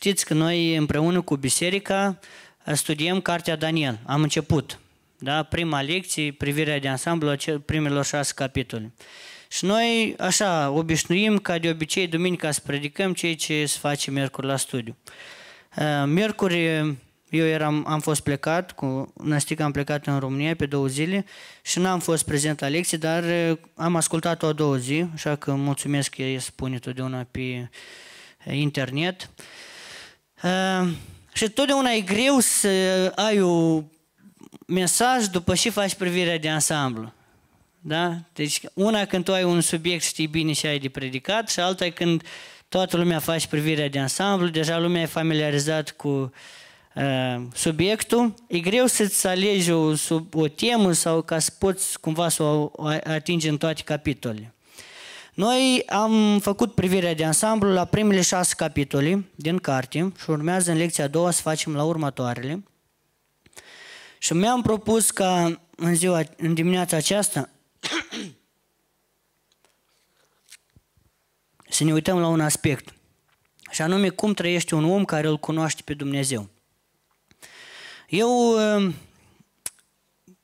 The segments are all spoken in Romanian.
Știți că noi împreună cu biserica studiem Cartea Daniel. Am început. Da? Prima lecție, privirea de ansamblu a primelor șase capitole. Și noi, așa, obișnuim ca de obicei duminica să predicăm ceea ce se face miercuri la studiu. Uh, miercuri eu eram, am fost plecat, cu Năstica am plecat în România pe două zile și n-am fost prezent la lecție, dar uh, am ascultat-o a doua zi, așa că mulțumesc că îi spune totdeauna pe uh, internet. Și totdeauna e greu să ai un mesaj după ce faci privirea de ansamblu. Da? Deci una când tu ai un subiect, știi bine și ai de predicat și alta când toată lumea face privirea de ansamblu, deja lumea e familiarizat cu uh, subiectul, e greu să-ți alegi o, sub, o temă sau ca să poți cumva să o atingi în toate capitolele. Noi am făcut privirea de ansamblu la primele șase capitole din carte și urmează în lecția a doua să facem la următoarele. Și mi-am propus ca în, ziua, în dimineața aceasta să ne uităm la un aspect, și anume cum trăiește un om care îl cunoaște pe Dumnezeu. Eu uh,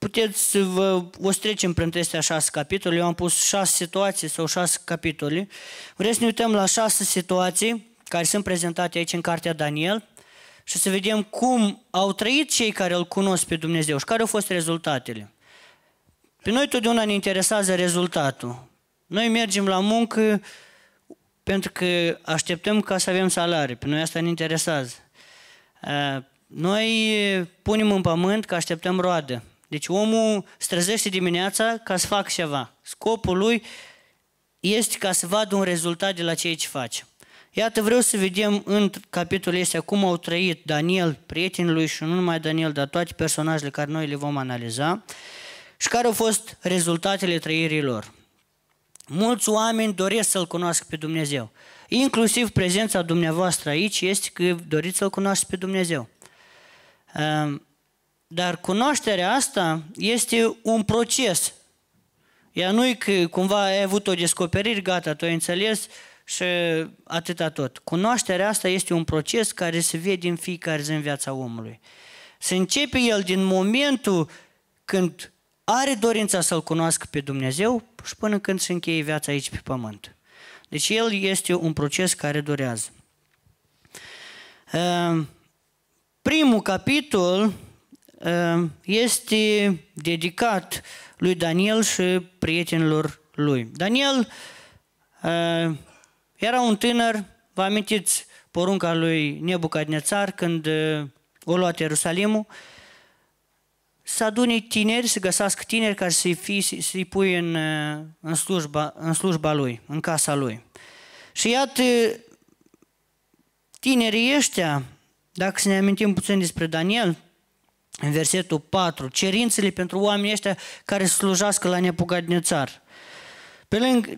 puteți să vă, o să trecem prin acestea șase capitole, eu am pus șase situații sau șase capitole. Vreau să ne uităm la șase situații care sunt prezentate aici în Cartea Daniel și să vedem cum au trăit cei care îl cunosc pe Dumnezeu și care au fost rezultatele. Pe noi totdeauna ne interesează rezultatul. Noi mergem la muncă pentru că așteptăm ca să avem salarii. Pe noi asta ne interesează. Noi punem în pământ că așteptăm roadă. Deci omul străzește dimineața ca să facă ceva. Scopul lui este ca să vadă un rezultat de la ceea ce face. Iată, vreau să vedem în capitolul este cum au trăit Daniel, prietenul lui și nu numai Daniel, dar toate personajele care noi le vom analiza și care au fost rezultatele trăirii lor. Mulți oameni doresc să-L cunoască pe Dumnezeu. Inclusiv prezența dumneavoastră aici este că doriți să-L cunoaște pe Dumnezeu. Ehm, dar cunoașterea asta este un proces. Ea nu e că cumva ai avut o descoperire, gata, tu ai înțeles și atâta tot. Cunoașterea asta este un proces care se vede în fiecare zi în viața omului. Se începe el din momentul când are dorința să-L cunoască pe Dumnezeu și până când se încheie viața aici pe pământ. Deci el este un proces care durează. Ehm, primul capitol ehm, este dedicat lui Daniel și prietenilor lui. Daniel ehm, era un tânăr, vă amintiți porunca lui Nebucadnețar când o luat Ierusalimul, să adune tineri, să găsească tineri care să-i, fie, să-i pui în, în, slujba, în slujba lui, în casa lui. Și iată, tinerii ăștia, dacă să ne amintim puțin despre Daniel, în versetul 4, cerințele pentru oamenii ăștia care slujească la Nebucadnețar. Pe lângă,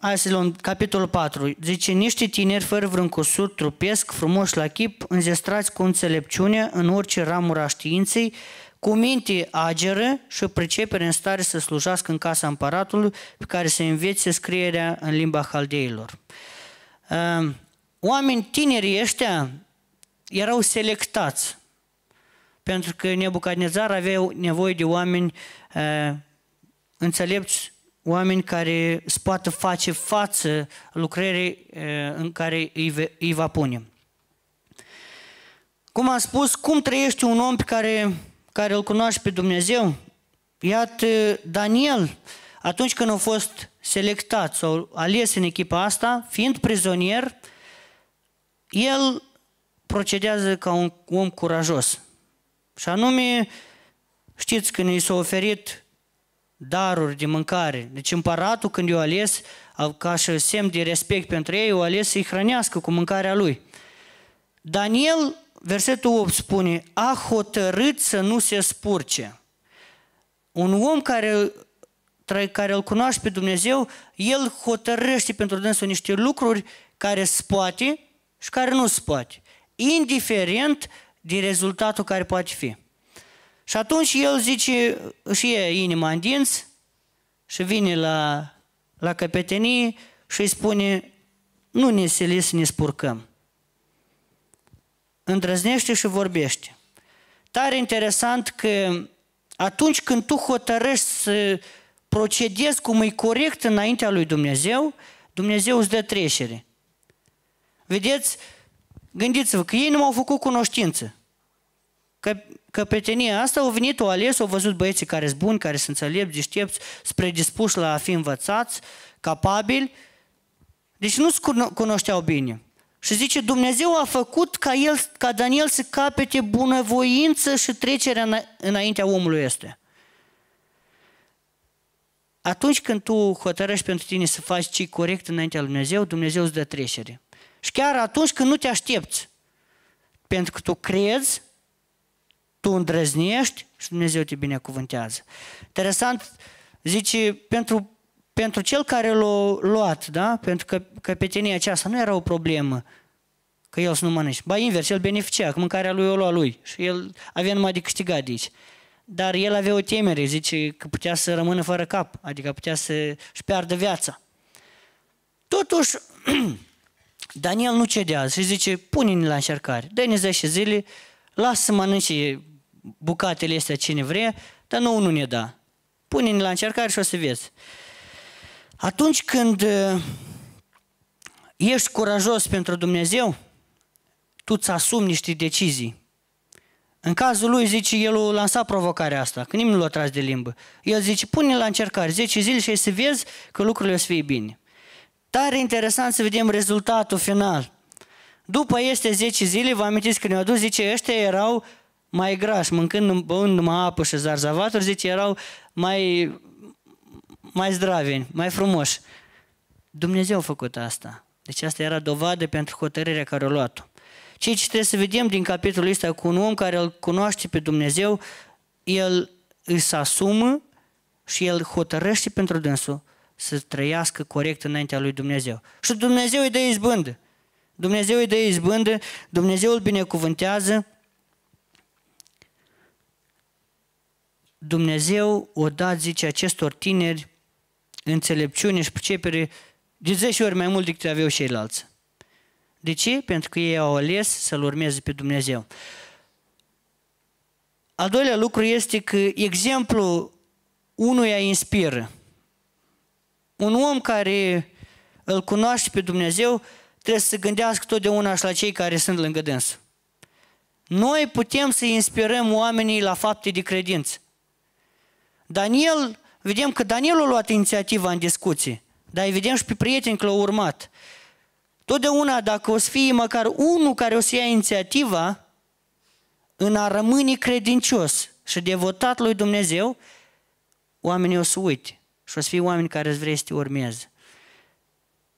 hai să luăm capitolul 4, zice, niște tineri fără vreun cusur trupesc, frumoși la chip, înzestrați cu înțelepciune în orice ramură a științei, cu minte ageră și o pricepere în stare să slujească în casa împăratului, pe care să învețe scrierea în limba haldeilor. Ehm, oameni tineri ăștia erau selectați, pentru că Nebucadnezar avea nevoie de oameni ehm, înțelepți, oameni care să poată face față lucrării ehm, în care îi va pune. Cum am spus, cum trăiește un om pe care care îl cunoaște pe Dumnezeu, iată Daniel, atunci când a fost selectat sau ales în echipa asta, fiind prizonier, el procedează ca un om curajos. Și anume, știți, când i s-a oferit daruri de mâncare. Deci împăratul, când i-a ales, ca și semn de respect pentru ei, o ales să-i hrănească cu mâncarea lui. Daniel versetul 8 spune, a hotărât să nu se spurce. Un om care, care îl cunoaște pe Dumnezeu, el hotărăște pentru dânsul niște lucruri care se poate și care nu se poate. Indiferent de rezultatul care poate fi. Și atunci el zice, și e inima în dinți și vine la, la căpetenie și îi spune, nu ne sili să ne spurcăm. îndrăznește și vorbește. Tare interesant că atunci când tu hotărăști să procedezi cum e corect înaintea lui Dumnezeu, Dumnezeu îți dă trecere. Vedeți, gândiți-vă că ei nu m-au făcut cunoștință. Că, că prietenia asta au venit, au ales, au văzut băieții care sunt buni, care sunt înțelepți, deștepți, spre dispuși la a fi învățați, capabili. Deci nu-ți cunoșteau bine. Și zice, Dumnezeu a făcut ca, el, ca Daniel să capete bunăvoință și trecerea înaintea omului este. Atunci când tu hotărăști pentru tine să faci ce corect înaintea lui Dumnezeu, Dumnezeu îți dă trecere. Și chiar atunci când nu te aștepți, pentru că tu crezi, tu îndrăznești și Dumnezeu te binecuvântează. Interesant, zice, pentru, pentru cel care l-a luat, da? pentru că căpetenia aceasta nu era o problemă, că el să nu mănânci. Ba invers, el beneficia, că mâncarea lui o lua lui și el avea numai de câștigat de aici. Dar el avea o temere, zice că putea să rămână fără cap, adică putea să-și piardă viața. Totuși, Daniel nu cedează și zice, pune-ne la încercare, dă-ne 10 zile, lasă să mănânce bucatele astea cine vrea, dar nu nu ne da. Pune-ne la încercare și o să vezi. Atunci când uh, ești curajos pentru Dumnezeu, tu îți asumi niște decizii. În cazul lui, zice, el a lansat provocarea asta, că nimeni nu l-a tras de limbă. El zice, pune la încercare 10 zile și să vezi că lucrurile o să fie bine. Tare interesant să vedem rezultatul final. După este 10 zile, vă amintiți că ne-au dus, zice, ăștia erau mai grași, mâncând, băând numai apă și zarzavaturi, zice, erau mai, mai zdraveni, mai frumoși. Dumnezeu a făcut asta. Deci asta era dovadă pentru hotărârea care a luat-o. Ceea ce trebuie să vedem din capitolul ăsta cu un om care îl cunoaște pe Dumnezeu, el își asumă și el hotărăște pentru dânsul să trăiască corect înaintea lui Dumnezeu. Și Dumnezeu îi dă izbândă. Dumnezeu îi dă izbândă, Dumnezeu îl binecuvântează. Dumnezeu o dat, zice, acestor tineri înțelepciune și pricepere de 10 ori mai mult decât aveau ceilalți. De ce? Pentru că ei au ales să-L urmeze pe Dumnezeu. Al doilea lucru este că exemplul unuia inspiră. Un om care îl cunoaște pe Dumnezeu trebuie să se gândească totdeauna și la cei care sunt lângă dâns. Noi putem să inspirăm oamenii la fapte de credință. Daniel, vedem că Daniel a luat inițiativa în discuție, dar vedem și pe prieteni că l-au urmat. Totdeauna dacă o să fie măcar unul care o să ia inițiativa în a rămâne credincios și devotat lui Dumnezeu, oamenii o să uite și o să fie oameni care îți vrei să te urmeze.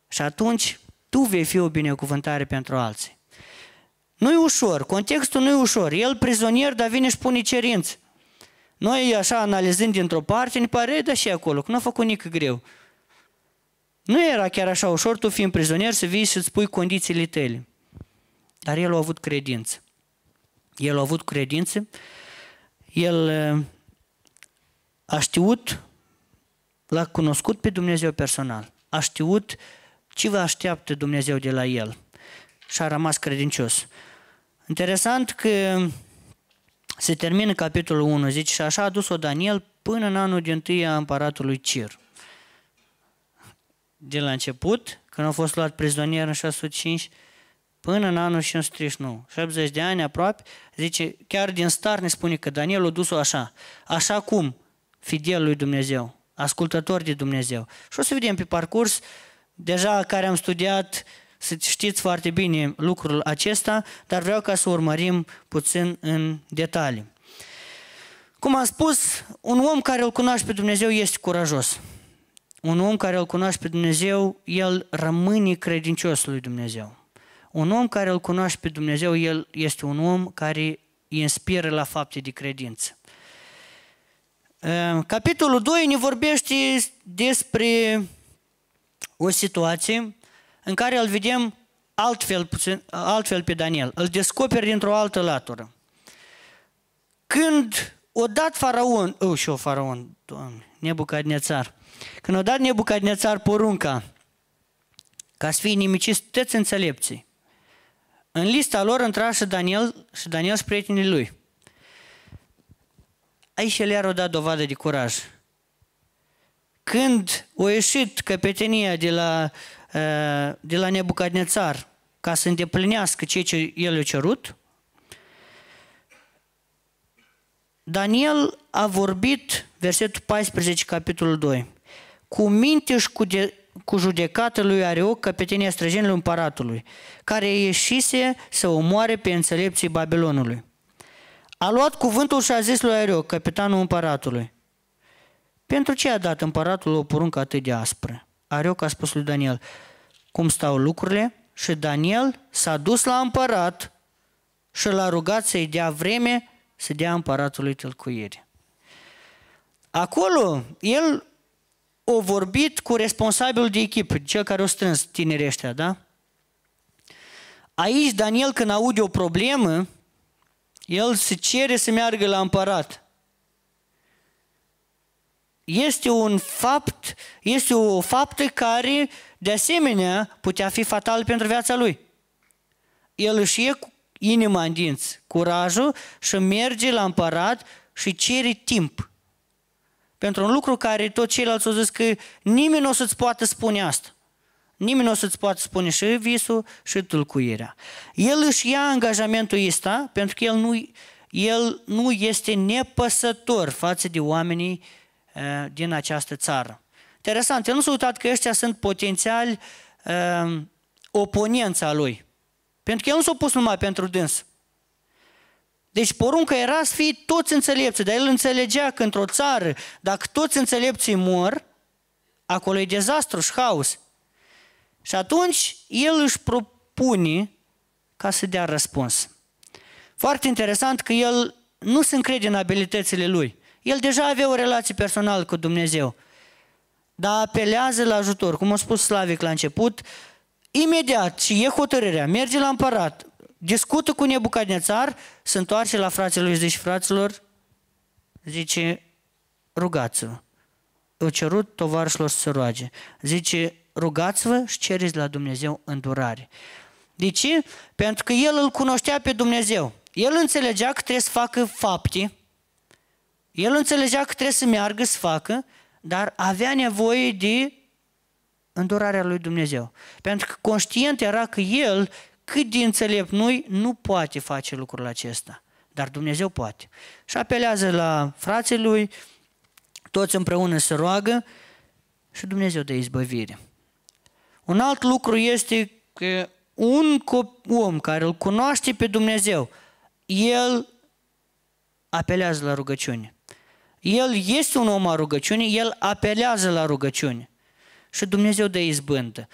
Și atunci tu vei fi o binecuvântare pentru alții. Nu e ușor, contextul nu e ușor. El prizonier, dar vine și pune cerințe. Noi așa analizând dintr-o parte, ne pare, da și acolo, că nu a făcut nici greu. Nu era chiar așa ușor tu fiind prizonier să vii să-ți pui condițiile tale. Dar el a avut credință. El a avut credință, el uh, a știut, l-a cunoscut pe Dumnezeu personal, a știut ce vă așteaptă Dumnezeu de la el și a rămas credincios. Interesant că se termină capitolul 1, zice, și așa a dus-o Daniel până în anul din tâi a împăratului Cir de la început, când a fost luat prizonier în 605, până în anul 539, 70 de ani aproape, zice, chiar din start ne spune că Daniel a dus-o așa, așa cum fidel lui Dumnezeu, ascultător de Dumnezeu. Și o să vedem pe parcurs, deja care am studiat, să știți foarte bine lucrul acesta, dar vreau ca să urmărim puțin în detalii. Cum am spus, un om care îl cunoaște pe Dumnezeu este curajos. Un om care îl cunoaște pe Dumnezeu, el rămâne credincios lui Dumnezeu. Un om care îl cunoaște pe Dumnezeu, el este un om care îi inspiră la fapte de credință. Ehm, capitolul 2 ne vorbește despre o situație în care îl vedem altfel, altfel pe Daniel. Îl descoperi dintr-o altă latură. Când o dat faraon, oh, și o faraon, doamne, Nebucadnețar, când a dat Nebucadnețar porunca ca să fie nimiciți toți înțelepții, în lista lor intra și Daniel și Daniel și prietenii lui. Aici el iar o dat dovadă de curaj. Când o ieșit căpetenia de la, uh, de la Nebucadnețar ca să îndeplinească ceea ce el a cerut, Daniel a vorbit, versetul 14, capitolul 2, cu minte și cu, de, cu judecată lui Arioc, căpetenia străjenilor împăratului, care ieșise să omoare pe înțelepții Babilonului. A luat cuvântul și a zis lui Arioc, capitanul împăratului, pentru ce a dat împăratul o poruncă atât de aspră? Arioc a spus lui Daniel, cum stau lucrurile? Și Daniel s-a dus la împărat și l-a rugat să-i dea vreme să dea împăratului tălcuire. Acolo, el o vorbit cu responsabilul de echipă, cel care o strâns tinerii ăștia, da? Aici Daniel când aude o problemă, el se cere să meargă la împărat. Este un fapt, este o faptă care, de asemenea, putea fi fatal pentru viața lui. El își e inima în dinți, curajul și merge la împărat și cere timp. Pentru un lucru care tot ceilalți au zis că nimeni nu o să-ți poată spune asta. Nimeni nu o să-ți poată spune și visul și tulcuirea. El își ia angajamentul ăsta pentru că el nu, el nu este nepăsător față de oamenii uh, din această țară. Interesant, el nu s-a uitat că ăștia sunt potențiali uh, oponența lui. Pentru că el nu s-a pus numai pentru dâns. Deci porunca era să fie toți înțelepți, dar el înțelegea că într-o țară, dacă toți înțelepții mor, acolo e dezastru și haos. Și atunci el își propune ca să dea răspuns. Foarte interesant că el nu se încrede în abilitățile lui. El deja avea o relație personală cu Dumnezeu, dar apelează la ajutor. Cum a spus Slavic la început, imediat și e hotărârea, merge la împărat, discută cu Nebucadnețar, se întoarce la frații lui și zice, fraților, zice, rugați-vă. O cerut tovarășilor să se roage. Zice, rugați-vă și cereți la Dumnezeu îndurare. De ce? Pentru că el îl cunoștea pe Dumnezeu. El înțelegea că trebuie să facă fapte, el înțelegea că trebuie să meargă să facă, dar avea nevoie de îndurarea lui Dumnezeu. Pentru că conștient era că el, cât de înțelept nu nu poate face lucrul acesta. Dar Dumnezeu poate. Și apelează la frații lui, toți împreună se roagă și Dumnezeu dă izbăvire. Un alt lucru este că un om care îl cunoaște pe Dumnezeu, el apelează la rugăciune. El este un om a rugăciunii, el apelează la rugăciune. Și Dumnezeu dă izbândă.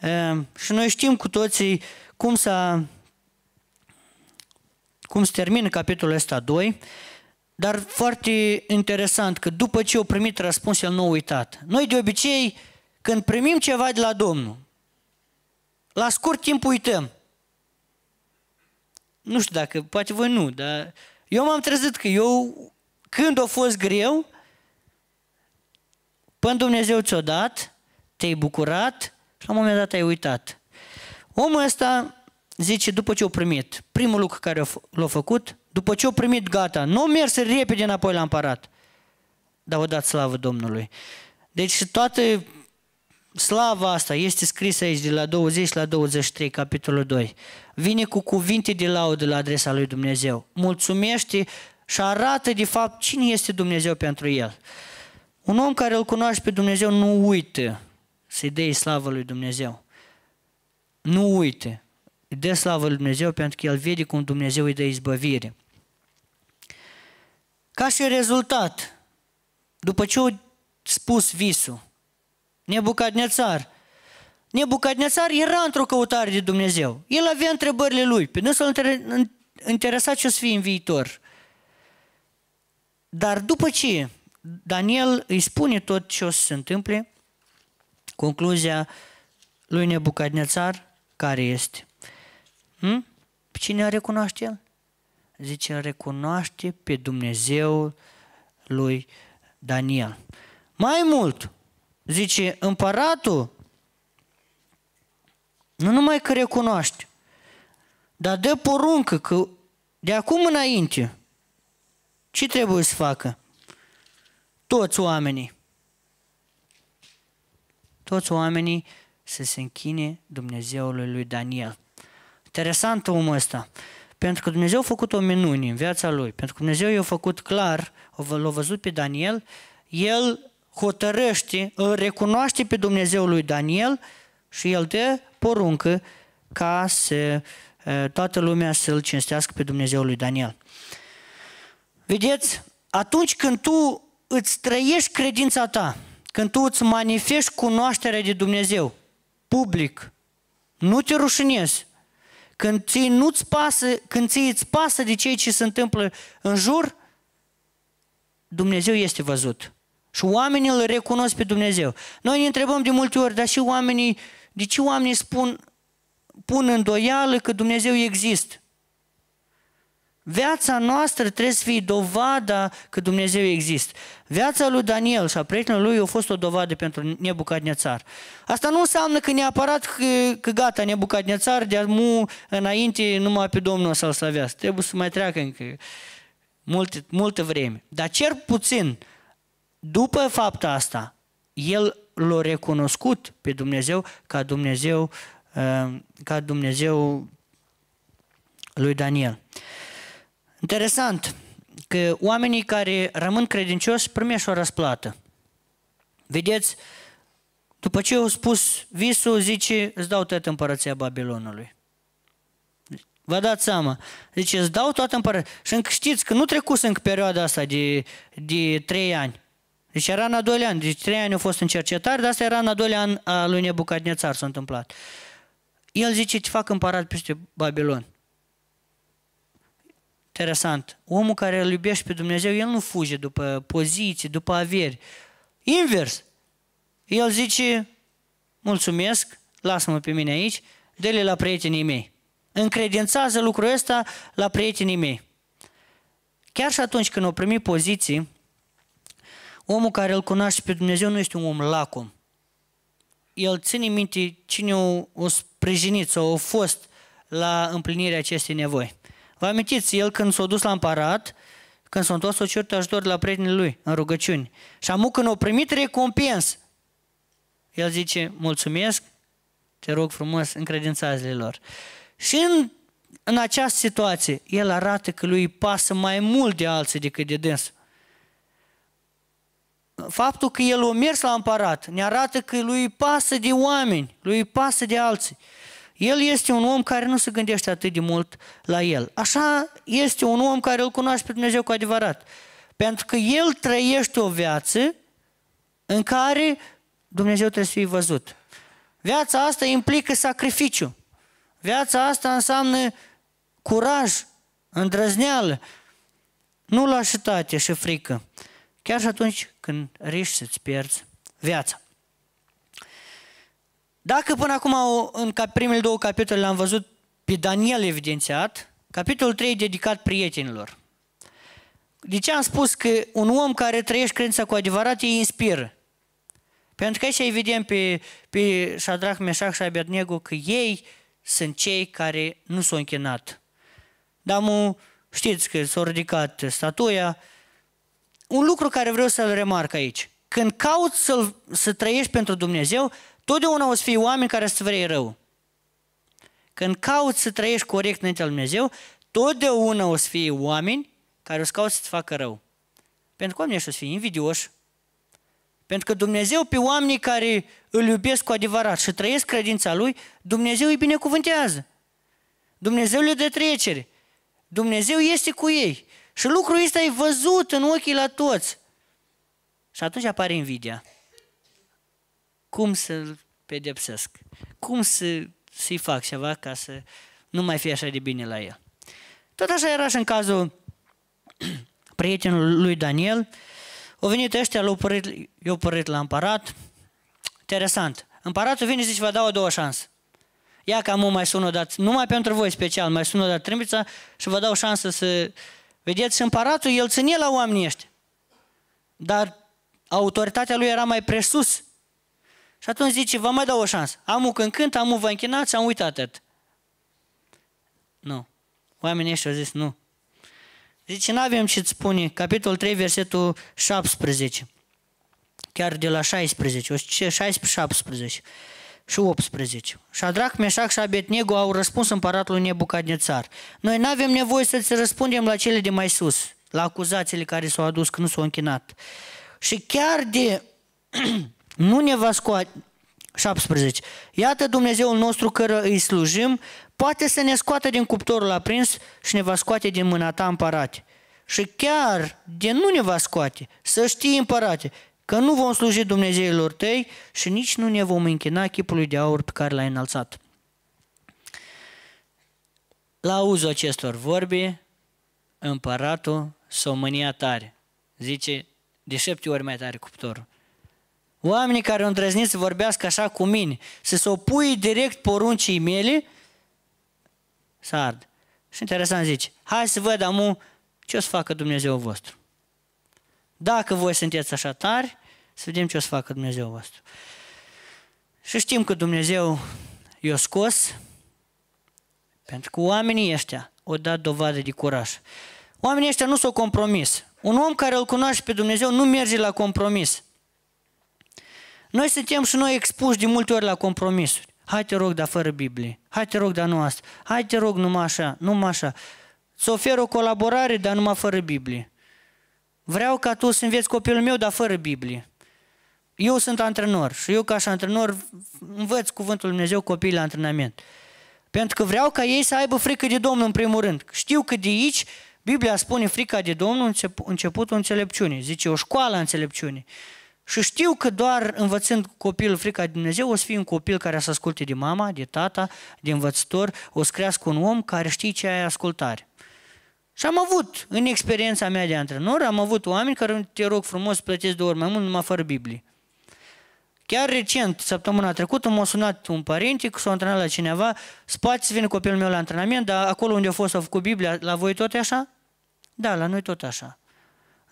Ehm, și noi știm cu toții cum s-a cum se termină capitolul ăsta 2, dar foarte interesant că după ce au primit răspuns, el nu a uitat. Noi de obicei, când primim ceva de la Domnul, la scurt timp uităm. Nu știu dacă, poate voi nu, dar eu m-am trezit că eu, când a fost greu, până Dumnezeu ți-o dat, te-ai bucurat și la un moment dat ai uitat. Omul ăsta zice, după ce a primit, primul lucru care l-a făcut, după ce a primit, gata, nu a mers repede înapoi la împărat, dar a dat slavă Domnului. Deci toată slava asta este scrisă aici de la 20 la 23, capitolul 2. Vine cu cuvinte de laudă la adresa lui Dumnezeu. Mulțumește și arată de fapt cine este Dumnezeu pentru el. Un om care îl cunoaște pe Dumnezeu nu uită să-i dea slavă lui Dumnezeu. Nu uite. Îi dă slavă lui Dumnezeu pentru că el vede cum Dumnezeu îi dă izbăvire. Ca și rezultat, după ce au spus visul, Nebucadnețar, Nebucadnețar era într-o căutare de Dumnezeu. El avea întrebările lui, pe nu să-l interesa ce o să fie în viitor. Dar după ce Daniel îi spune tot ce o să se întâmple, concluzia lui Nebucadnețar care este? Hm? Cine îl recunoaște el? Zice, îl recunoaște pe Dumnezeu lui Daniel. Mai mult, zice, împăratul nu numai că recunoaște, Dar dă poruncă că de acum înainte, ce trebuie să facă? Toți oamenii. Toți oamenii să se închine Dumnezeului lui Daniel. Interesant omul ăsta. Pentru că Dumnezeu a făcut o minune în viața lui, pentru că Dumnezeu i-a făcut clar, l-a văzut pe Daniel, el hotărăște, îl recunoaște pe Dumnezeul lui Daniel și el dă poruncă ca să toată lumea să-L cinstească pe Dumnezeul lui Daniel. Vedeți, atunci când tu îți trăiești credința ta, când tu îți manifesti cunoașterea de Dumnezeu, public, nu te rușinezi, când ții nu-ți pasă, când ții îți pasă de ceea ce se întâmplă în jur, Dumnezeu este văzut. Și oamenii îl recunosc pe Dumnezeu. Noi ne întrebăm de multe ori, dar și oamenii, de ce oamenii spun, pun îndoială că Dumnezeu există? Viața noastră trebuie să fie dovada că Dumnezeu există. Viața lui Daniel și a prietenilor lui a fost o dovadă pentru Nebucadnețar. Asta nu înseamnă că neapărat că, că gata, Nebucadnețar de mu înainte numai pe Domnul să-l slăvească. Trebuie să mai treacă încă multe, multă vreme. Dar cer puțin, după fapta asta, el l-a recunoscut pe Dumnezeu ca Dumnezeu, uh, ca Dumnezeu lui Daniel. Interesant că oamenii care rămân credincioși primește o răsplată. Vedeți, după ce au spus visul, zice, îți dau toată împărăția Babilonului. Vă dați seama. Zice, îți dau toată împărăția. Și încă știți că nu trecut încă perioada asta de, de trei ani. Deci era în a doilea an. Deci trei ani au fost în cercetare, dar asta era în a doilea an a lui Nebucadnețar s-a întâmplat. El zice, te fac împărat peste Babilon. Interesant. Omul care îl iubește pe Dumnezeu, el nu fuge după poziții, după averi. Invers. El zice, mulțumesc, lasă-mă pe mine aici, dă-le la prietenii mei. Încredințează lucrul ăsta la prietenii mei. Chiar și atunci când o primi poziții, omul care îl cunoaște pe Dumnezeu nu este un om lacom. El ține minte cine o, o sprijinit sau a fost la împlinirea acestei nevoi. Vă amintiți, el când s-a dus la împărat, când s-a întors, o cerut ajutor la prietenii lui, în rugăciuni. Și amu când a primit recompens, el zice, mulțumesc, te rog frumos, încredințați lor. Și în, în această situație, el arată că lui pasă mai mult de alții decât de dânsul. Faptul că el a mers la împărat ne arată că lui pasă de oameni, lui pasă de alții. El este un om care nu se gândește atât de mult la el. Așa este un om care îl cunoaște pe Dumnezeu cu adevărat. Pentru că el trăiește o viață în care Dumnezeu trebuie să fie văzut. Viața asta implică sacrificiu. Viața asta înseamnă curaj, îndrăzneală, nu lașitate și frică. Chiar și atunci când riști să-ți pierzi viața. Dacă până acum în primele două capitole l-am văzut pe Daniel evidențiat, capitolul 3 dedicat prietenilor. De ce am spus că un om care trăiește credința cu adevărat îi inspiră? Pentru că aici evident pe, pe Shadrach, Meșach și Abednego că ei sunt cei care nu s-au închinat. Dar mu, știți că s-a ridicat statuia. Un lucru care vreau să-l remarc aici. Când cauți să, să trăiești pentru Dumnezeu, Totdeauna o să fie oameni care să vrei rău. Când cauți să trăiești corect înaintea lui Dumnezeu, totdeauna o să fie oameni care o să cauți să-ți facă rău. Pentru că oamenii o să fie invidioși. Pentru că Dumnezeu pe oamenii care îl iubesc cu adevărat și trăiesc credința Lui, Dumnezeu îi binecuvântează. Dumnezeu le dă trecere. Dumnezeu este cu ei. Și lucrul ăsta e văzut în ochii la toți. Și atunci apare invidia cum să-l pedepsesc, cum să, să-i fac ceva ca să nu mai fie așa de bine la el. Tot așa era și în cazul prietenului lui Daniel. Au venit ăștia, l-au părăit, i-au părăit la împărat. Interesant. Împăratul vine și zice, vă dau o două șanse. Ia că am mai sună dat, numai pentru voi special, mai sună dat trâmbița și vă dau șansă să... Vedeți, împăratul, el ține la oamenii ăștia. Dar autoritatea lui era mai presus și atunci zice, vă mai dau o șansă. Amu când cânt, amu vă închinați, am uitat atât. Nu. Oamenii ăștia au zis nu. Zice, nu avem ce spune, capitolul 3, versetul 17. Chiar de la 16, 16, 17 și 18. Shadrach, Meșac și Abednego au răspuns împăratului Nebucadnețar. Noi nu avem nevoie să-ți răspundem la cele de mai sus, la acuzațiile care s-au adus că nu s-au închinat. Și chiar de nu ne va scoate, 17. Iată Dumnezeul nostru care îi slujim, poate să ne scoată din cuptorul aprins și ne va scoate din mâna ta împărate. Și chiar de nu ne va scoate, să știi împărate, că nu vom sluji Dumnezeilor tăi și nici nu ne vom închina chipului de aur pe care l-ai înălțat. La auzul acestor vorbi, împăratul s-o mânia tare. Zice, de șapte ori mai tare cuptorul. Oamenii care au îndrăznit să vorbească așa cu mine, să se opui direct poruncii mele, să ard. Și interesant zice, hai să văd amu ce o să facă Dumnezeu vostru. Dacă voi sunteți așa tari, să vedem ce o să facă Dumnezeu vostru. Și știm că Dumnezeu i-a scos, pentru că oamenii ăștia au dat dovadă de curaj. Oamenii ăștia nu s-au compromis. Un om care îl cunoaște pe Dumnezeu nu merge la compromis. Noi suntem și noi expuși de multe ori la compromisuri. Hai te rog, dar fără Biblie. Hai te rog, dar nu asta. Hai te rog, numai așa, numai așa. Să ofer o colaborare, dar numai fără Biblie. Vreau ca tu să înveți copilul meu, dar fără Biblie. Eu sunt antrenor și eu ca și antrenor învăț cuvântul Lui Dumnezeu copiii la antrenament. Pentru că vreau ca ei să aibă frică de Domnul în primul rând. Știu că de aici Biblia spune frica de Domnul începutul înțelepciunii. Zice o școală a înțelepciunii. Și știu că doar învățând copilul frica de Dumnezeu, o să fie un copil care să asculte de mama, de tata, de învățător, o să crească un om care știe ce e ascultare. Și am avut, în experiența mea de antrenor, am avut oameni care te rog frumos plătesc de ori mai mult numai fără Biblie. Chiar recent, săptămâna trecută, m-a sunat un părinte că s-a antrenat la cineva, spați să vină copilul meu la antrenament, dar acolo unde a fost a făcut Biblia, la voi tot așa? Da, la noi tot așa.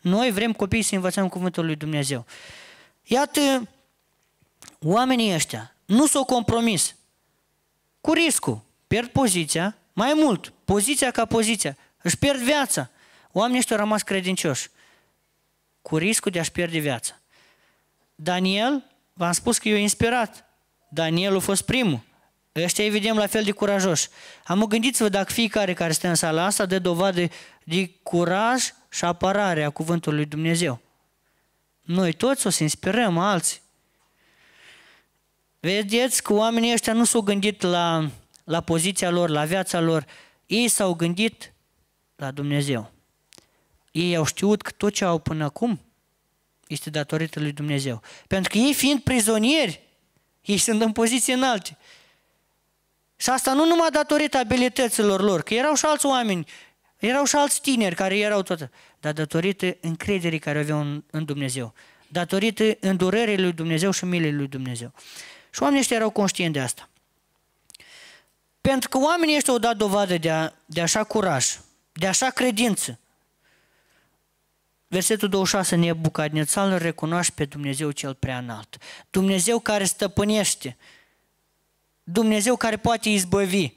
Noi vrem copiii să învățăm cuvântul lui Dumnezeu. Iată, oamenii ăștia nu s-au compromis cu riscul. Pierd poziția, mai mult, poziția ca poziția. Își pierd viața. Oamenii ăștia au rămas credincioși. Cu riscul de a-și pierde viața. Daniel, v-am spus că e inspirat. Daniel a fost primul. Ăștia evident la fel de curajoși. Am gândiți-vă dacă fiecare care stă în sala asta dă dovadă de curaj și apărare a cuvântului lui Dumnezeu. Noi toți o să inspirăm alții. Vedeți că oamenii ăștia nu s-au gândit la, la poziția lor, la viața lor. Ei s-au gândit la Dumnezeu. Ei au știut că tot ce au până acum este datorită lui Dumnezeu. Pentru că ei fiind prizonieri, ei sunt în poziție înalte. Și asta nu numai datorită abilităților lor, că erau și alți oameni, erau și alți tineri care erau tot, dar datorită încrederii care aveau în, în Dumnezeu, datorită îndurării lui Dumnezeu și milei lui Dumnezeu. Și oamenii ăștia erau conștienți de asta. Pentru că oamenii ăștia au dat dovadă de, a, de așa curaj, de așa credință. Versetul 26, Nebucadnețar îl recunoaște pe Dumnezeu cel prea înalt. Dumnezeu care stăpânește. Dumnezeu care poate izbăvi.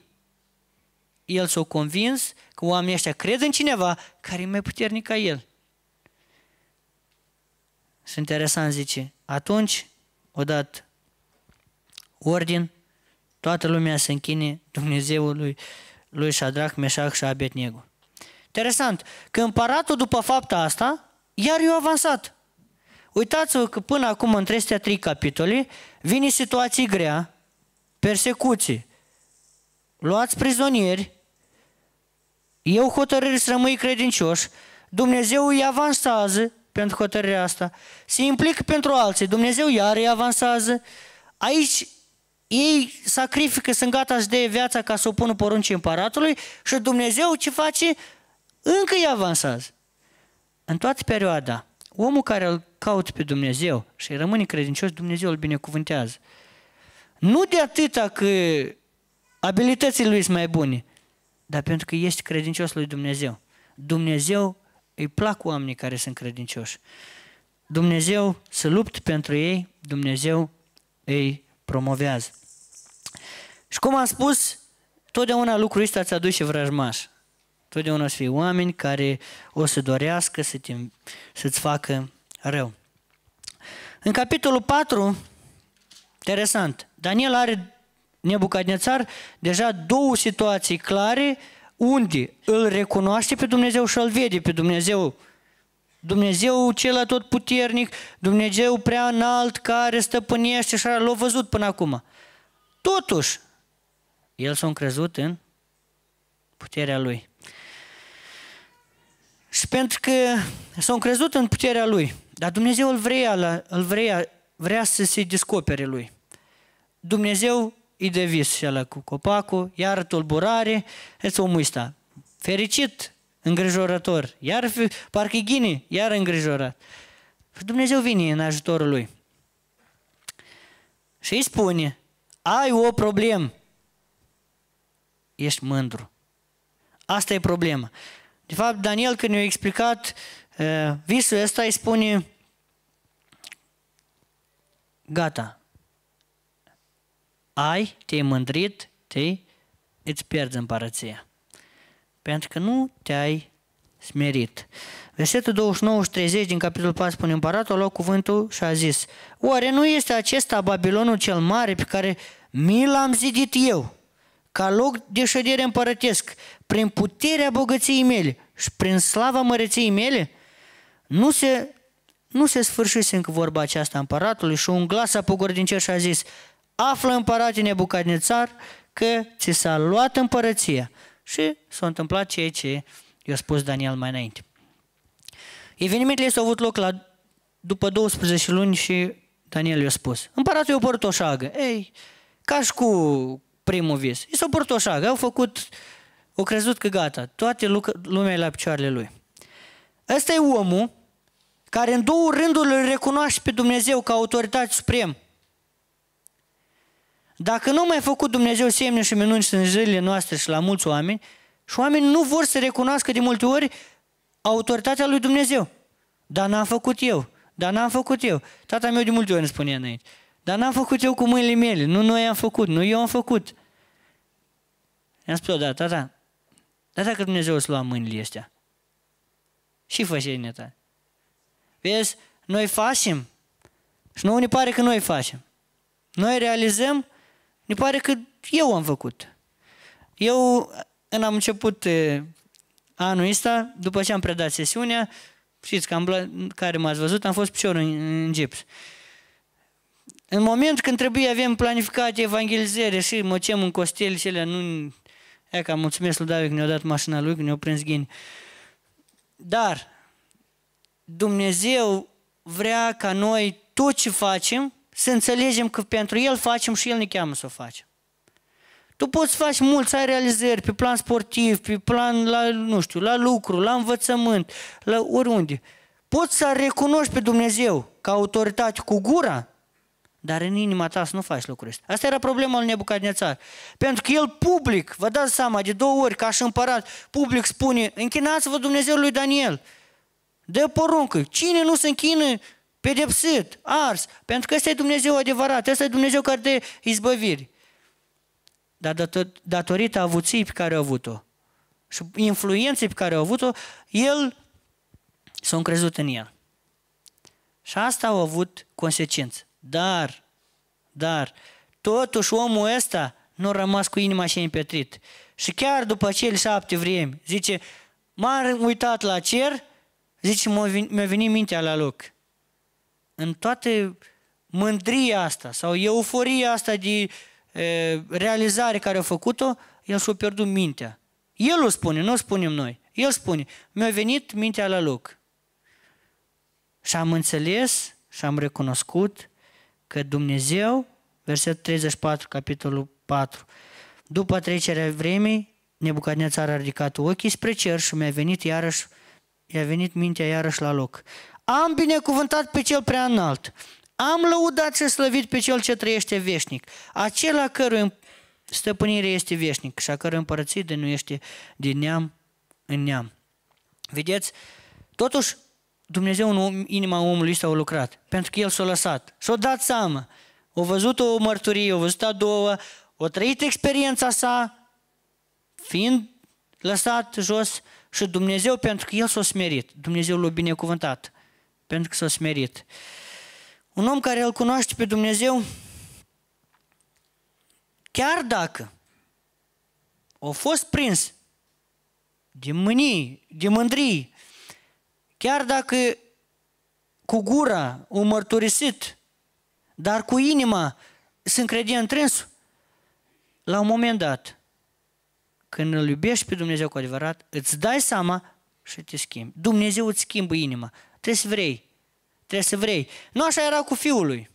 El s-a convins că oamenii ăștia cred în cineva care e mai puternic ca el. Și interesant zice, atunci o dat ordin, toată lumea să închine Dumnezeului lui Shadrach, Meșach și Abednego. Interesant, că împăratul după fapta asta, iar i-a avansat. Uitați-vă că până acum în 303 capitole vine situații grea, persecuții, luați prizonieri, eu hotărâri să rămâi credincioși, Dumnezeu îi avansează pentru hotărârea asta, se implică pentru alții, Dumnezeu iar îi avansează. Aici ei sacrifică, sunt gata să dea viața ca să o pună poruncii împăratului și Dumnezeu ce face? Încă îi avansează. În toată perioada, omul care îl caută pe Dumnezeu și rămâne credincios, Dumnezeu îl binecuvântează. Nu de atâta că abilitățile lui sunt mai bune, dar pentru că ești credincios lui Dumnezeu. Dumnezeu îi plac oamenii care sunt credincioși. Dumnezeu să luptă pentru ei, Dumnezeu îi promovează. Și cum am spus, totdeauna lucrul ăsta îți aduce vrăjmaș. Totdeauna o să fie oameni care o să dorească să te, să-ți facă rău. În capitolul 4, interesant, Daniel are Nebucadnețar deja două situații clare unde îl recunoaște pe Dumnezeu și îl vede pe Dumnezeu. Dumnezeu cel tot puternic, Dumnezeu prea înalt care stăpânește și l-a văzut până acum. Totuși, el s-a încrezut în puterea lui. Și pentru că s-a încrezut în puterea lui, dar Dumnezeu îl vrea, îl vrea, vrea să se descopere lui. Dumnezeu îi de vis și ăla cu copacul, iar tulburare, este omul ăsta. Fericit, îngrijorător, iar parcă ghine, iar îngrijorat. Și Dumnezeu vine în ajutorul lui. Și îi spune, ai o problemă, ești mândru. Asta e problema. De fapt, Daniel, când ne-a explicat uh, visul ăsta, îi spune, gata, ai, te-ai mândrit, te îți pierzi împărăția. Pentru că nu te-ai smerit. Versetul 29 și 30 din capitolul 4 spune împăratul a luat cuvântul și a zis Oare nu este acesta Babilonul cel mare pe care mi l-am zidit eu ca loc de ședere împărătesc prin puterea bogăției mele și prin slava măreției mele? Nu se, nu se sfârșise încă vorba aceasta împăratului și un glas a pogor din cer și a zis află împăratul Nebucadnețar că ți s-a luat împărăția. Și s-a întâmplat ceea ce i-a spus Daniel mai înainte. Evenimentele s-au avut loc la, după 12 luni și Daniel i-a spus. Împăratul i-a părut o șagă. Ei, ca și cu primul vis. I s-a părut o șagă. Au făcut, au crezut că gata, toate lumea e la picioarele lui. Ăsta e omul care în două rânduri îl recunoaște pe Dumnezeu ca autoritate supremă. Dacă nu mai făcut Dumnezeu semne și minuni în zilele noastre și la mulți oameni, și oamenii nu vor să recunoască de multe ori autoritatea lui Dumnezeu. Dar n-am făcut eu. Dar n-am făcut eu. Tata meu de multe ori îmi spunea înainte. Dar n-am făcut eu cu mâinile mele. Nu noi am făcut. Nu eu am făcut. I-am spus, da, tata, dar dacă Dumnezeu îți lua mâinile astea, și fășenie ta. Vezi, noi facem și nu ne pare că noi facem. Noi realizăm mi pare că eu am făcut. Eu, când am început anul ăsta, după ce am predat sesiunea, știți că am, care m-ați văzut, am fost piciorul în, în gips. În moment când trebuie avem planificate evangelizare și mă cem în costel și ele nu... E ca mulțumesc lui David că ne-a dat mașina lui, că ne-a prins ghini. Dar Dumnezeu vrea ca noi tot ce facem să înțelegem că pentru El facem și El ne cheamă să o facem. Tu poți să faci mult, să ai realizări pe plan sportiv, pe plan, la, nu știu, la lucru, la învățământ, la oriunde. Poți să recunoști pe Dumnezeu ca autoritate cu gura, dar în inima ta să nu faci lucrul ăsta. Asta era problema lui Nebucadnețar. Pentru că el public, vă dați seama, de două ori, ca și împărat, public spune, închinați-vă Dumnezeul lui Daniel. Dă poruncă. Cine nu se închină pedepsit, ars, pentru că ăsta e Dumnezeu adevărat, ăsta e Dumnezeu care de izbăviri. Dar datorită avuției pe care a avut-o și influenței pe care a avut-o, el s-a încrezut în el. Și asta a avut consecință. Dar, dar, totuși omul ăsta nu a rămas cu inima și împetrit. Și chiar după cele șapte vremi, zice, m-am uitat la cer, zice, mi-a venit mintea la loc în toată mândria asta sau euforia asta de e, realizare care a făcut-o, el și-a pierdut mintea. El o spune, nu o spunem noi. El spune, mi-a venit mintea la loc. Și am înțeles și am recunoscut că Dumnezeu, versetul 34, capitolul 4, după trecerea vremii, Nebucadnețar a ridicat ochii spre cer și mi-a venit iarăși, i-a venit mintea iarăși la loc. Am binecuvântat pe cel prea înalt. Am lăudat și slăvit pe cel ce trăiește veșnic. Acela cărui stăpânire este veșnic și a cărui împărăție de nu este din neam în neam. Vedeți? Totuși, Dumnezeu în inima omului ăsta a lucrat, pentru că el s-a lăsat și-a dat seama. A văzut o mărturie, a văzut a doua, a trăit experiența sa fiind lăsat jos și Dumnezeu pentru că El s-a smerit. Dumnezeu l-a binecuvântat pentru că s-a smerit. Un om care îl cunoaște pe Dumnezeu, chiar dacă a fost prins de mânii, de mândrii, chiar dacă cu gura o mărturisit, dar cu inima se încredea în trânsul, la un moment dat, când îl iubești pe Dumnezeu cu adevărat, îți dai seama și te schimbi. Dumnezeu îți schimbă inima. Trebuie să vrei. Trebuie să vrei. Nu așa era cu fiul lui.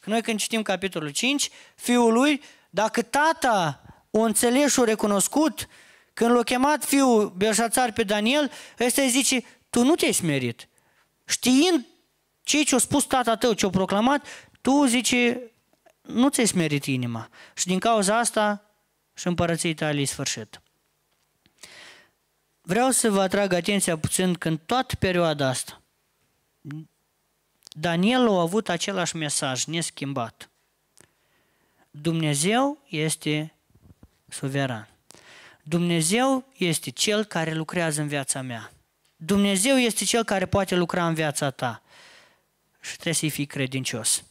Că noi când citim capitolul 5, fiul lui, dacă tata o înțeles și o recunoscut, când l-a chemat fiul Belșațar pe Daniel, ăsta îi zice, tu nu te-ai smerit. Știind ce ce-a spus tata tău, ce-a proclamat, tu zice, nu ți-ai smerit inima. Și din cauza asta și împărăției tale sfârșit. Vreau să vă atrag atenția puțin că în toată perioada asta Daniel a avut același mesaj neschimbat. Dumnezeu este suveran. Dumnezeu este Cel care lucrează în viața mea. Dumnezeu este Cel care poate lucra în viața ta. Și trebuie să-i fii credincios.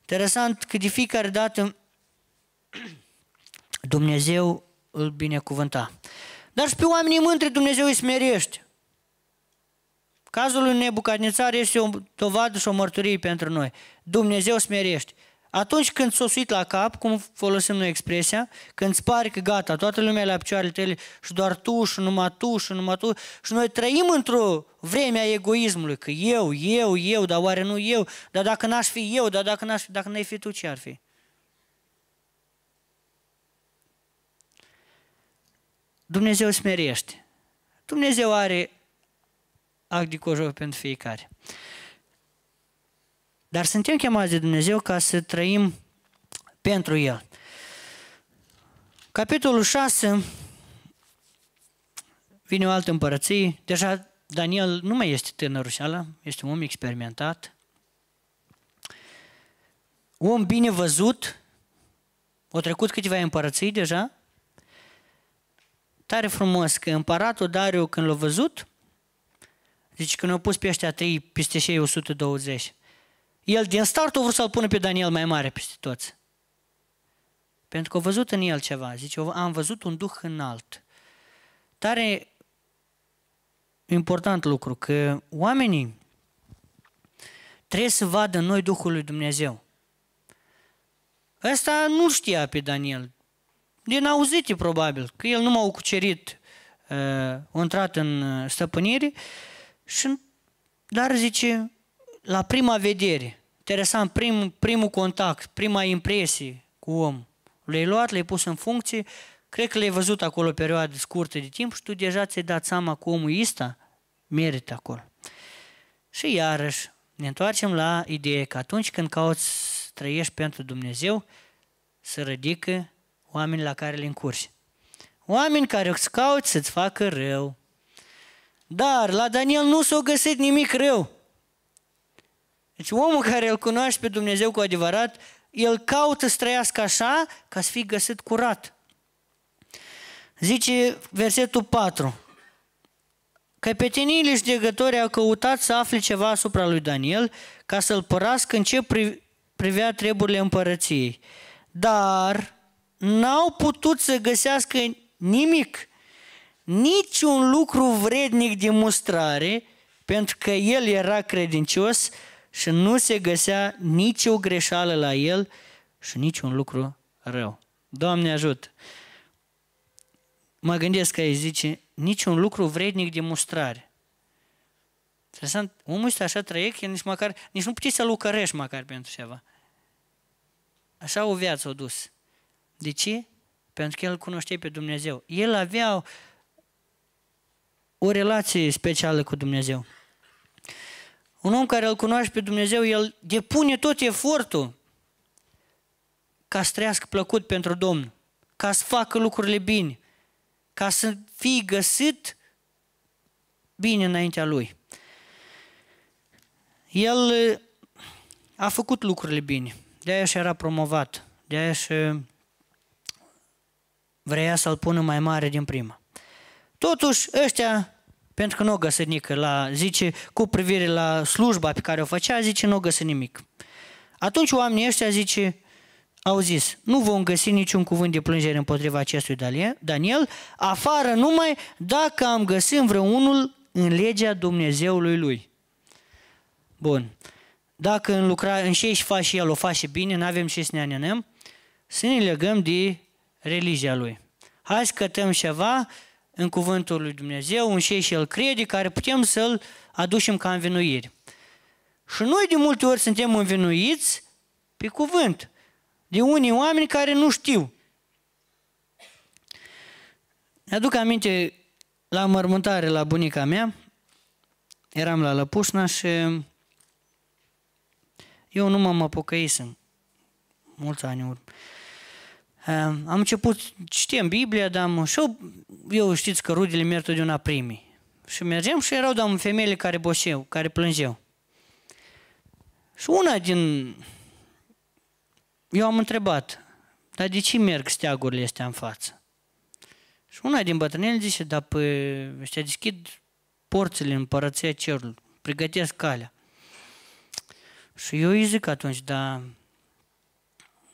Interesant că de fiecare dată Dumnezeu îl binecuvânta. Dar și pe oamenii mântri Dumnezeu îi smerește. Cazul lui Nebucadnețar este o dovadă și o mărturie pentru noi. Dumnezeu smerește. Atunci când s-o suit la cap, cum folosim noi expresia, când îți pare că gata, toată lumea la picioarele tale și doar tu și numai tu și numai tu și noi trăim într-o vreme a egoismului, că eu, eu, eu, dar oare nu eu, dar dacă n-aș fi eu, dar dacă n-aș fi, dacă n-ai fi tu, ce ar fi? Dumnezeu smerește. Dumnezeu are act de cojor pentru fiecare. Dar suntem chemați de Dumnezeu ca să trăim pentru El. Capitolul 6 vine o altă împărăție. Deja Daniel nu mai este tânărușeală, este un om experimentat. Om bine văzut, au trecut câteva împărății deja. Tare frumos că împăratul Dariu când l-a văzut, zice că ne-au pus pe ăștia trei peste cei 120. El din start a vrut să-l pună pe Daniel mai mare peste toți. Pentru că a văzut în el ceva. Zice, am văzut un duh înalt. Tare important lucru, că oamenii trebuie să vadă în noi Duhul lui Dumnezeu. Ăsta nu știa pe Daniel. Din auzite, probabil, că el nu m-a cucerit, uh, a intrat în uh, stăpânire, și, dar zice, la prima vedere, interesant, prim, primul contact, prima impresie cu om, l-ai luat, l-ai pus în funcție, cred că l-ai văzut acolo o perioadă scurtă de timp și tu deja ți-ai dat seama că omul ăsta merită acolo. Și iarăși ne întoarcem la ideea că atunci când cauți să trăiești pentru Dumnezeu, să ridică oameni la care le încurci. Oameni care îți cauți să-ți facă rău. Dar la Daniel nu s-a găsit nimic rău. Deci omul care îl cunoaște pe Dumnezeu cu adevărat, el caută să trăiască așa ca să fie găsit curat. Zice versetul 4. Căpeteniile și degătorii au căutat să afle ceva asupra lui Daniel ca să-l părască în ce privea treburile împărăției. Dar n-au putut să găsească nimic, niciun lucru vrednic de mustrare, pentru că el era credincios și nu se găsea nicio greșeală la el și niciun lucru rău. Doamne ajută! Mă gândesc că îi zice, niciun lucru vrednic de mustrare. Interesant, omul ăsta așa trăie că nici, măcar, nici nu puteți să lucrărești măcar pentru ceva. Așa o viață o dus. De ce? Pentru că el cunoștea pe Dumnezeu. El avea o relație specială cu Dumnezeu. Un om care îl cunoaște pe Dumnezeu, el depune tot efortul ca să trăiască plăcut pentru Domnul, ca să facă lucrurile bine, ca să fie găsit bine înaintea Lui. El uh, a făcut lucrurile bine, de aia și era promovat, de aia și vrea să-l pună mai mare din prima. Totuși, ăștia, pentru că nu o găsit nică la, zice, cu privire la slujba pe care o făcea, zice, nu o găsit nimic. Atunci oamenii ăștia, zice, au zis, nu vom găsi niciun cuvânt de plângere împotriva acestui Daniel, afară numai dacă am găsit vreunul în legea Dumnezeului lui. Bun. Dacă în, lucra, în ce și face el, o face bine, nu avem ce să ne anenăm, să ne legăm de religia lui. Hai să cătăm ceva în cuvântul lui Dumnezeu, în ce și el crede, care putem să-l aducem ca învinuiri. Și noi de multe ori suntem învinuiți pe cuvânt de unii oameni care nu știu. Mi-aduc aminte la mormântare la bunica mea, eram la Lăpușna și eu nu m-am în mulți ani urmă. Am început, știam Biblia, dar am, și eu, eu știți că rudele merg totdeauna primii. Și mergeam și erau, dar femeile care boșeau, care plângeau. Și una din eu am întrebat, dar de ce merg steagurile astea în față? Și una din bătrânele zice, dar pe ăștia deschid porțile în părăția cerului, pregătesc calea. Și eu îi zic atunci, dar,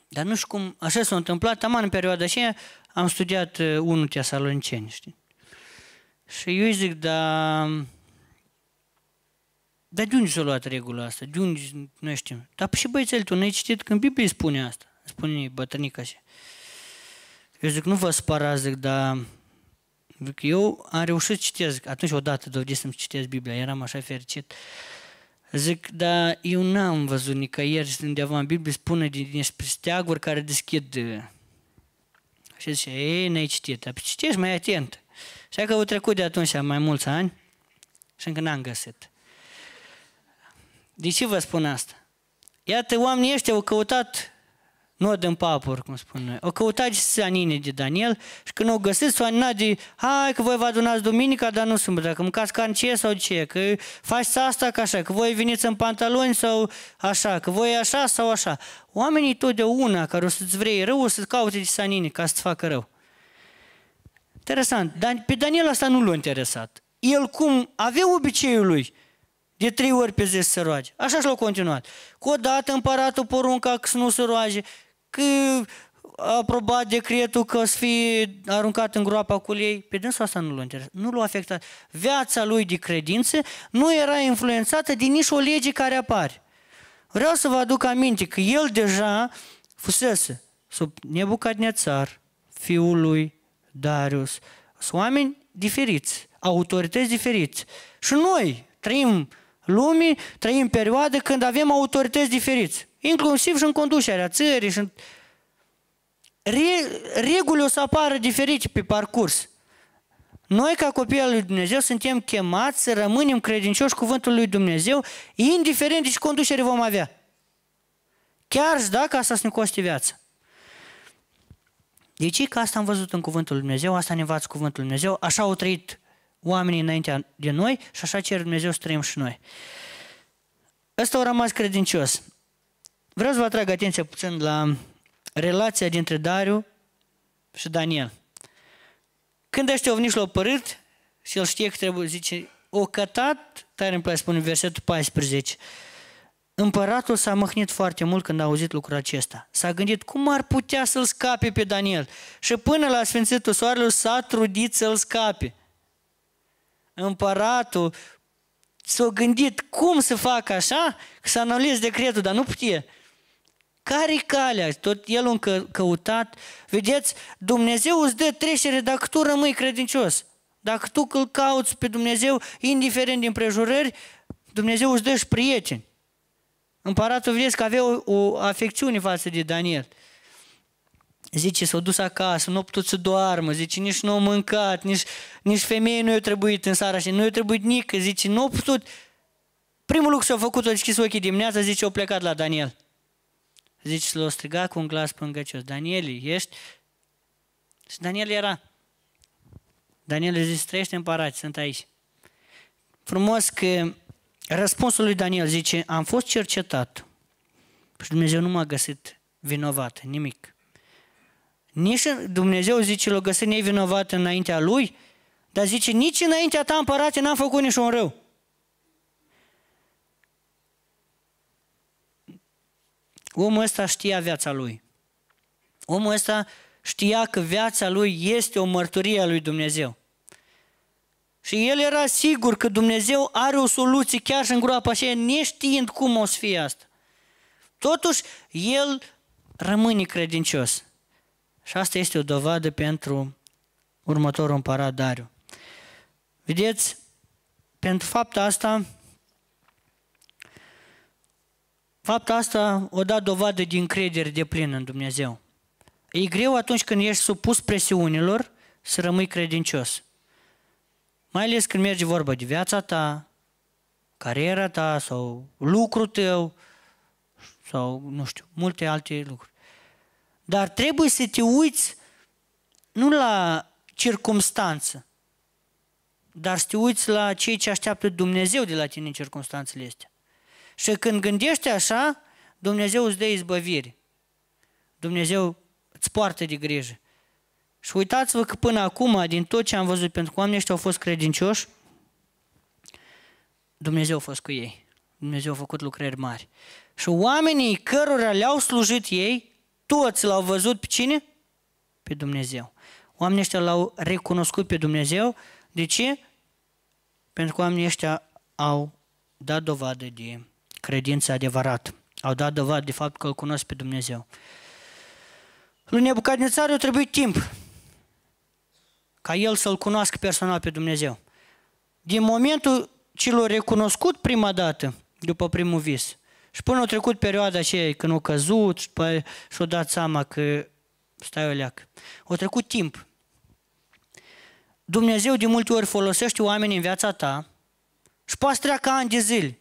dar nu știu cum, așa s-a întâmplat, am în perioada aceea am studiat uh, unul Tesaloniceni, știi? Și eu îi zic, dar dar de unde s-a luat regula asta? De unde nu știm? Dar și băiețel, tu n-ai citit când Biblia spune asta. Spune bătrânica așa. Eu zic, nu vă spărați, zic, dar zic, eu am reușit să citesc. Atunci odată dovedit să-mi citesc Biblia, eram așa fericit. Zic, dar eu n-am văzut nicăieri undeva în Biblie spune despre steaguri care deschid. Și zice, ei, n-ai citit, dar citești mai atent. Și că au trecut de atunci mai mulți ani și încă n-am găsit. De ce vă spun asta? Iată, oamenii ăștia au căutat nod în papur, cum spun noi. Au căutat și sanine de Daniel și când au găsit, s-au animat de hai că voi vă adunați duminica, dar nu sâmbătă, că mâncați carne ce sau ce, că faci asta ca așa, că voi veniți în pantaloni sau așa, că voi așa sau așa. Oamenii totdeauna care o să-ți vrei rău, o să-ți caute de sanine ca să-ți facă rău. Interesant, dar pe Daniel asta nu l-a interesat. El cum avea obiceiul lui, de trei ori pe zi să se roage. Așa și l-au continuat. Cu o dată împăratul porunca că să nu se roage, că a aprobat decretul că o să fie aruncat în groapa cu ei. Pe dânsul asta nu l-a interesat, nu l-a afectat. Viața lui de credință nu era influențată de nici o lege care apare. Vreau să vă aduc aminte că el deja fusese sub Nebucadnețar, fiul lui Darius. Sunt oameni diferiți, autorități diferiți. Și noi trăim lumii, trăim perioade când avem autorități diferiți, inclusiv și în conducerea țării. Și în... Re, reguli o să apară diferite pe parcurs. Noi, ca copii al lui Dumnezeu, suntem chemați să rămânem credincioși cuvântului lui Dumnezeu, indiferent de ce conducere vom avea. Chiar și dacă asta să ne coste viața. De ce? Că asta am văzut în cuvântul lui Dumnezeu, asta ne învață cuvântul lui Dumnezeu, așa au trăit oamenii înaintea de noi și așa cer Dumnezeu să trăim și noi. Ăsta a rămas credincios. Vreau să vă atrag atenția puțin la relația dintre Dariu și Daniel. Când ăștia au venit și l-au părât și el știe că trebuie, zice, o cătat, tare îmi place spune versetul 14, Împăratul s-a măhnit foarte mult când a auzit lucrul acesta. S-a gândit cum ar putea să-l scape pe Daniel. Și până la sfințitul soarelui s-a trudit să-l scape împăratul s-a gândit cum să facă așa, să anuleze decretul, dar nu putea. Care-i calea? Tot el a căutat. Vedeți, Dumnezeu îți dă trecere dacă tu rămâi credincios. Dacă tu îl cauți pe Dumnezeu, indiferent din prejurări, Dumnezeu îți dă și prieteni. Împăratul vedeți că avea o, o afecțiune față de Daniel. Zice, s-a dus acasă, nu a putut să doarmă, zice, nici nu a mâncat, nici, nici femeie nu i-a trebuit în seara și nu i-a trebuit nică, zice, nu a putut. Primul lucru ce-a făcut, a deschis ochii dimineața, zice, a plecat la Daniel. Zice, l-a strigat cu un glas pângăcios, Daniel, ești? Și Daniel era. Daniel zice, trăiește împărat, sunt aici. Frumos că răspunsul lui Daniel zice, am fost cercetat și Dumnezeu nu m-a găsit vinovat, nimic Nici Dumnezeu zice, l-a găsit nevinovat înaintea lui, dar zice, nici înaintea ta, împărate, n-am făcut niciun rău. Omul ăsta știa viața lui. Omul ăsta știa că viața lui este o mărturie a lui Dumnezeu. Și el era sigur că Dumnezeu are o soluție chiar și în groapa aceea, neștiind cum o să fie asta. Totuși, el rămâne credincios. Și asta este o dovadă pentru următorul împărat Dariu. Vedeți, pentru fapta asta, fapta asta o dat dovadă de încredere de plin în Dumnezeu. E greu atunci când ești supus presiunilor să rămâi credincios. Mai ales când merge vorba de viața ta, cariera ta sau lucrul tău sau, nu știu, multe alte lucruri. Dar trebuie să te uiți nu la circumstanță, dar să te uiți la ceea ce așteaptă Dumnezeu de la tine în circumstanțele astea. Și când gândești așa, Dumnezeu îți dă izbăvire. Dumnezeu îți poartă de grijă. Și uitați-vă că până acum, din tot ce am văzut, pentru că oamenii ăștia au fost credincioși, Dumnezeu a fost cu ei. Dumnezeu a făcut lucrări mari. Și oamenii cărora le-au slujit ei, toți l-au văzut pe cine? Pe Dumnezeu. Oamenii ăștia l-au recunoscut pe Dumnezeu. De ce? Pentru că oamenii ăștia au dat dovadă de credință adevărată. Au dat dovadă de fapt că îl cunosc pe Dumnezeu. Lui Nebucadnețar a trebuit timp ca el să-L cunoască personal pe Dumnezeu. Din momentul ce l-a recunoscut prima dată, după primul vis, și până a trecut perioada aceea când a căzut și și-a dat seama că stai o leacă. A trecut timp. Dumnezeu de multe ori folosește oameni în viața ta și poate treacă ani de zile.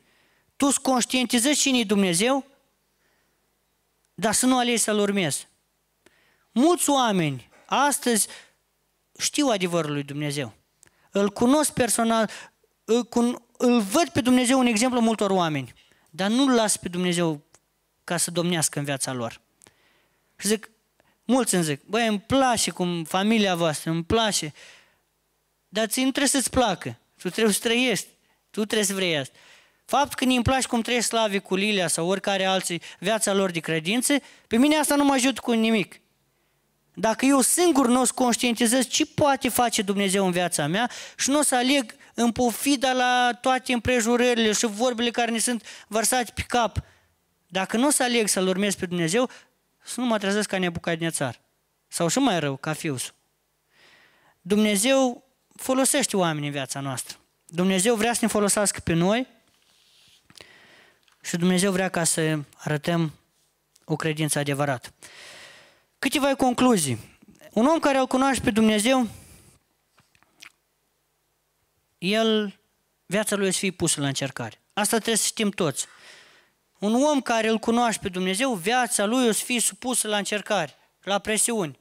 Tu îți conștientizezi cine e Dumnezeu, dar să nu alegi să-L urmezi. Mulți oameni astăzi știu adevărul lui Dumnezeu. Îl cunosc personal, îl, cun, îl văd pe Dumnezeu un exemplu multor oameni, dar nu-L las pe Dumnezeu ca să domnească în viața lor. Și zic, mulți îmi zic, băi, îmi place cum familia voastră, îmi place, dar ți nu trebuie să-ți placă, tu trebuie să trăiești, tu trebuie să vrei asta. Faptul că nu îmi place cum trăiesc slavii cu Lilia sau oricare alții viața lor de credință, pe mine asta nu mă ajută cu nimic. Dacă eu singur nu o să conștientizez ce poate face Dumnezeu în viața mea și nu o să aleg în pofida la toate împrejurările și vorbele care ne sunt vărsate pe cap, dacă nu o să aleg să-L urmez pe Dumnezeu, să nu mă trezesc ca nebucadnețar. Sau și mai rău, ca fiusul. Dumnezeu folosește oamenii în viața noastră. Dumnezeu vrea să ne folosească pe noi și Dumnezeu vrea ca să arătăm o credință adevărată. Câteva concluzii. Un om care îl cunoaște pe Dumnezeu, el, viața lui o să fie pusă la încercare. Asta trebuie să știm toți. Un om care îl cunoaște pe Dumnezeu, viața lui o să fie supusă la încercare, la presiuni.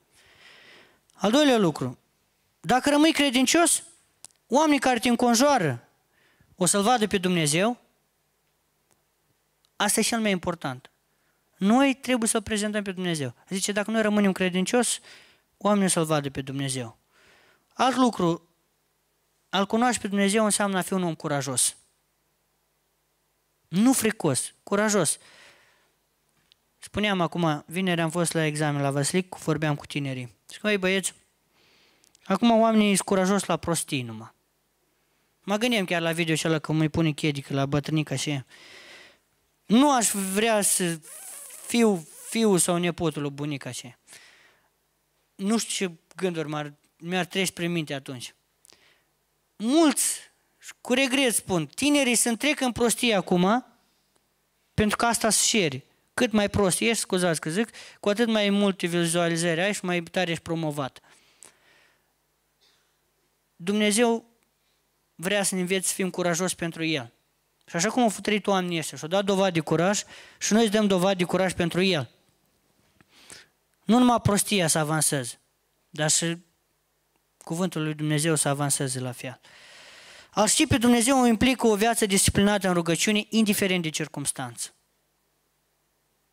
Al doilea lucru, dacă rămâi credincios, oamenii care te înconjoară o să-L vadă pe Dumnezeu, asta e cel mai important. Noi trebuie să-L prezentăm pe Dumnezeu. Zice, dacă noi rămânem credincios, oamenii să-L vadă pe Dumnezeu. Alt lucru, al cunoaște pe Dumnezeu înseamnă a fi un om curajos. Nu fricos, curajos. Spuneam acum, vineri am fost la examen la Vasilic, vorbeam cu tinerii. Zic, băi băieți, acum oamenii sunt curajos la prostii numai. Mă gândeam chiar la video și că mă pune chedică la bătrânica și nu aș vrea să fiu, fiul sau nepotul lui bunica ce. Nu știu ce gânduri m-ar, mi-ar trece prin minte atunci. Mulți, cu regret spun, tinerii se întrec în prostie acum, pentru că asta se șeri. Cât mai prost ești, scuzați că zic, cu atât mai multe vizualizări ai și mai tare ești promovat. Dumnezeu vrea să ne înveți să fim curajoși pentru El. Și așa cum au trăit oamenii ăștia și au dat dovadă de curaj și noi îți dăm dovadă de curaj pentru el. Nu numai prostia să avanseze, dar și cuvântul lui Dumnezeu să avanseze la fel. Al ști pe Dumnezeu implică o viață disciplinată în rugăciune, indiferent de circunstanță.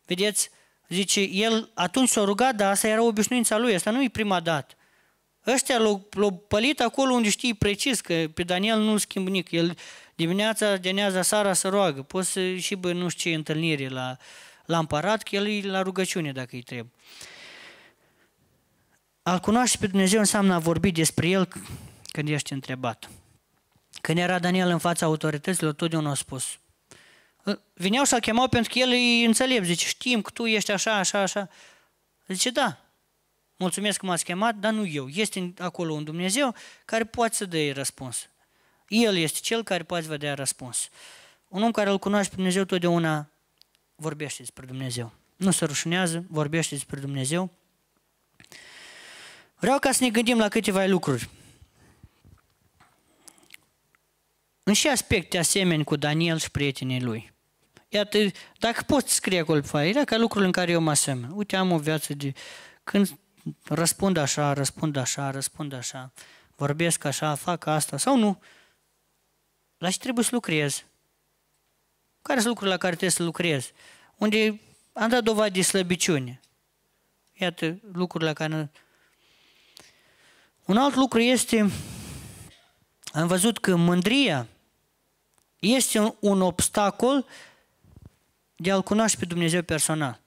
Vedeți, Zice, el atunci s-a rugat, dar asta era obișnuința lui, asta nu e prima dată. Ăștia l-au, l-au pălit acolo unde știi precis că pe Daniel nu-l schimb nic. El dimineața, deneaza, sara să roagă. Poți să și bă, nu știu ce întâlnire la, la împărat, că el e la rugăciune dacă îi trebuie. Al cunoaște pe Dumnezeu înseamnă a vorbi despre El când ești întrebat. Când era Daniel în fața autorităților, totdeauna a spus. Vineau să-l chemau pentru că el îi înțelept. Zice, știm că tu ești așa, așa, așa. Zice, da, mulțumesc că m-ați chemat, dar nu eu. Este acolo un Dumnezeu care poate să dea răspuns. El este cel care poate vă dea răspuns. Un om care îl cunoaște pe Dumnezeu totdeauna vorbește despre Dumnezeu. Nu se rușinează, vorbește despre Dumnezeu. Vreau ca să ne gândim la câteva lucruri. În ce aspecte asemeni cu Daniel și prietenii lui? Iată, dacă poți scrie acolo pe foaie, ca lucrurile în care eu mă asemăn. Uite, am o viață de... Când răspund așa, răspund așa, răspund așa, vorbesc așa, fac asta sau nu, la ce trebuie să lucrez? Care sunt lucrurile la care trebuie să lucrez? Unde am dat dovadă de slăbiciune. Iată lucrurile la care... Un alt lucru este, am văzut că mândria este un, un obstacol de a-L cunoaște pe Dumnezeu personal.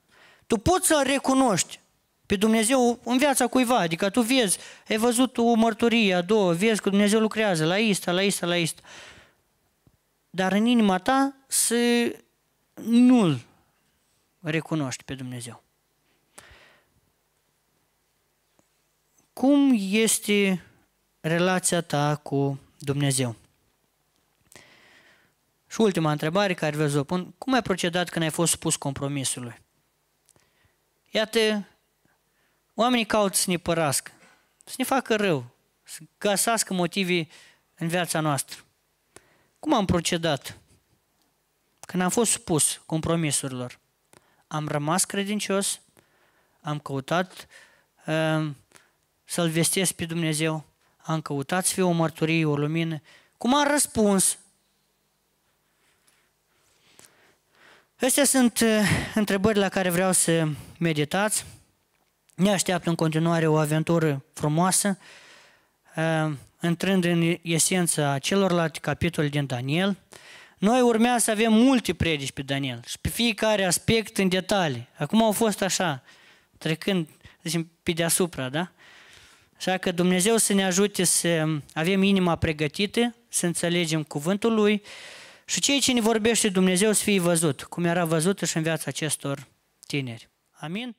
Tu poți să-L recunoști pe Dumnezeu în viața cuiva, adică tu vezi, ai văzut o mărturie, a două, vezi că Dumnezeu lucrează la ista, la ista, la ista. Dar în inima ta să nu-L recunoști pe Dumnezeu. Cum este relația ta cu Dumnezeu? Și ultima întrebare care vreau să o pun, cum ai procedat când ai fost supus compromisului? Iată, oamenii caută să ne părască, să ne facă rău, să găsească motive în viața noastră. Cum am procedat? Când am fost supus compromisurilor, am rămas credincios, am căutat uh, să-L vestesc pe Dumnezeu, am căutat să fiu o mărturie, o lumină. Cum am răspuns? Astea sunt uh, întrebări la care vreau să meditați. Ne așteaptă în continuare o aventură frumoasă, uh, intrând în esența celorlalte capitole din Daniel. Noi urmează să avem multe predici pe Daniel și pe fiecare aspect în detalii. Acum au fost așa, trecând zicem, pe deasupra, da? Așa că Dumnezeu să ne ajute să avem inima pregătită, să înțelegem cuvântul Lui și cei ce ne vorbește Dumnezeu să fie văzut, cum era văzut și în viața acestor tineri. Amin?